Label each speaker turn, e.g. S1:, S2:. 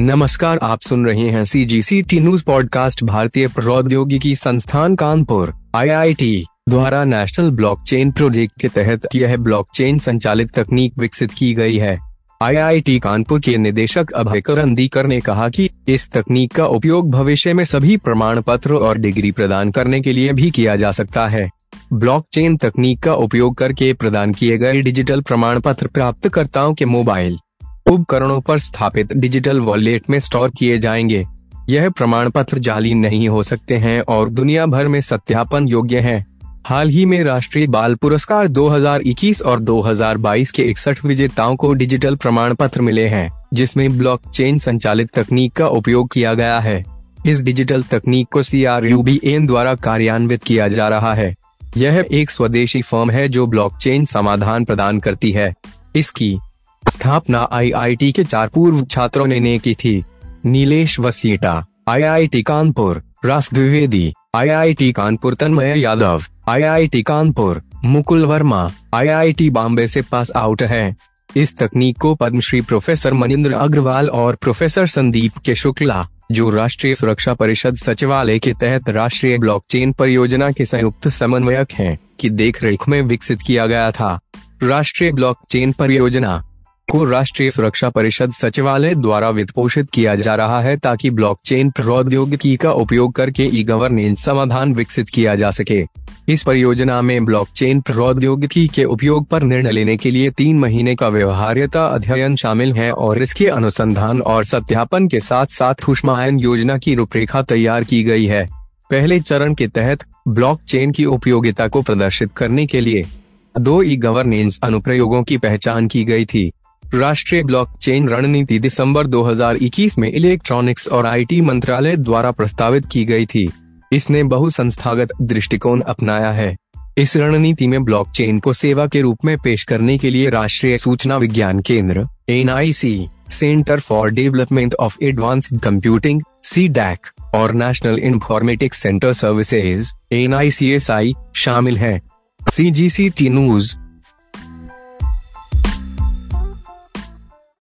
S1: नमस्कार, आप सुन रहे हैं C G C T news podcast भारतीय प्रौद्योगिकी संस्थान कानपुर आईआईटी द्वारा नेशनल ब्लॉकचेन प्रोजेक्ट के तहत यह ब्लॉकचेन संचालित तकनीक विकसित की गई है। आईआईटी कानपुर के निदेशक अभयकर अंदीकर ने कहा कि इस तकनीक का उपयोग भविष्य में सभी प्रमाण पत्र और डिग्री प्रदान करने के लिए भी किया जा सकता है। ब्लॉकचेन तकनीक का उपयोग करके प्रदान किए गए डिजिटल प्रमाण पत्र प्राप्तकर्ताओं के मोबाइल उपकरणों पर स्थापित डिजिटल वॉलेट में स्टोर किए जाएँगे। यह प्रमाण पत्र जाली नहीं हो सकते हैं और दुनिया भर में सत्यापन योग्य है। हाल ही में राष्ट्रीय बाल पुरस्कार 2021 और 2022 के इकसठ विजेताओं को डिजिटल प्रमाण पत्र मिले हैं, जिसमें ब्लॉकचेन संचालित तकनीक का उपयोग किया गया है। इस डिजिटल तकनीक को सी आर द्वारा कार्यान्वित किया जा रहा है। यह एक स्वदेशी फर्म है जो ब्लॉकचेन समाधान प्रदान करती है। इसकी स्थापना आईआईटी के चार पूर्व छात्रों ने, की थी। Nilesh Vasita IIT Kanpur. Ras Dwivedi IIT Kanpur Tanmay Yadav IIT Kanpur. Mukul Verma IIT Bombay से पास आउट है। इस तकनीक को पद्मश्री प्रोफेसर मनिंद्र अग्रवाल और प्रोफेसर संदीप के शुक्ला जो राष्ट्रीय सुरक्षा परिषद सचिवालय के तहत राष्ट्रीय ब्लॉकचेन परियोजना के संयुक्त समन्वयक हैं, की देखरेख में विकसित किया गया था। राष्ट्रीय ब्लॉकचेन परियोजना को राष्ट्रीय सुरक्षा परिषद सचिवालय द्वारा वित्त पोषित किया जा रहा है ताकि ब्लॉकचेन प्रौद्योगिकी का उपयोग करके ई गवर्नेंस समाधान विकसित किया जा सके। इस परियोजना में ब्लॉकचेन प्रौद्योगिकी के उपयोग पर निर्णय लेने के लिए तीन महीने का व्यवहार्यता अध्ययन शामिल है और इसके अनुसंधान और सत्यापन के साथ साथ उष्मायन योजना की रूपरेखा तैयार की गई है। पहले चरण के तहत ब्लॉकचेन की उपयोगिता को प्रदर्शित करने के लिए दो ई गवर्नेंस अनुप्रयोगों की पहचान की गई थी। राष्ट्रीय ब्लॉकचेन रणनीति दिसंबर 2021 में इलेक्ट्रॉनिक्स और आईटी मंत्रालय द्वारा प्रस्तावित की गई थी। इसने बहुसंस्थागत दृष्टिकोण अपनाया है। इस रणनीति में ब्लॉकचेन को सेवा के रूप में पेश करने के लिए राष्ट्रीय सूचना विज्ञान केंद्र, NIC, centre for development of advanced computing C और national informatics centre services, NICSI, शामिल है। सी जी सी टी न्यूज़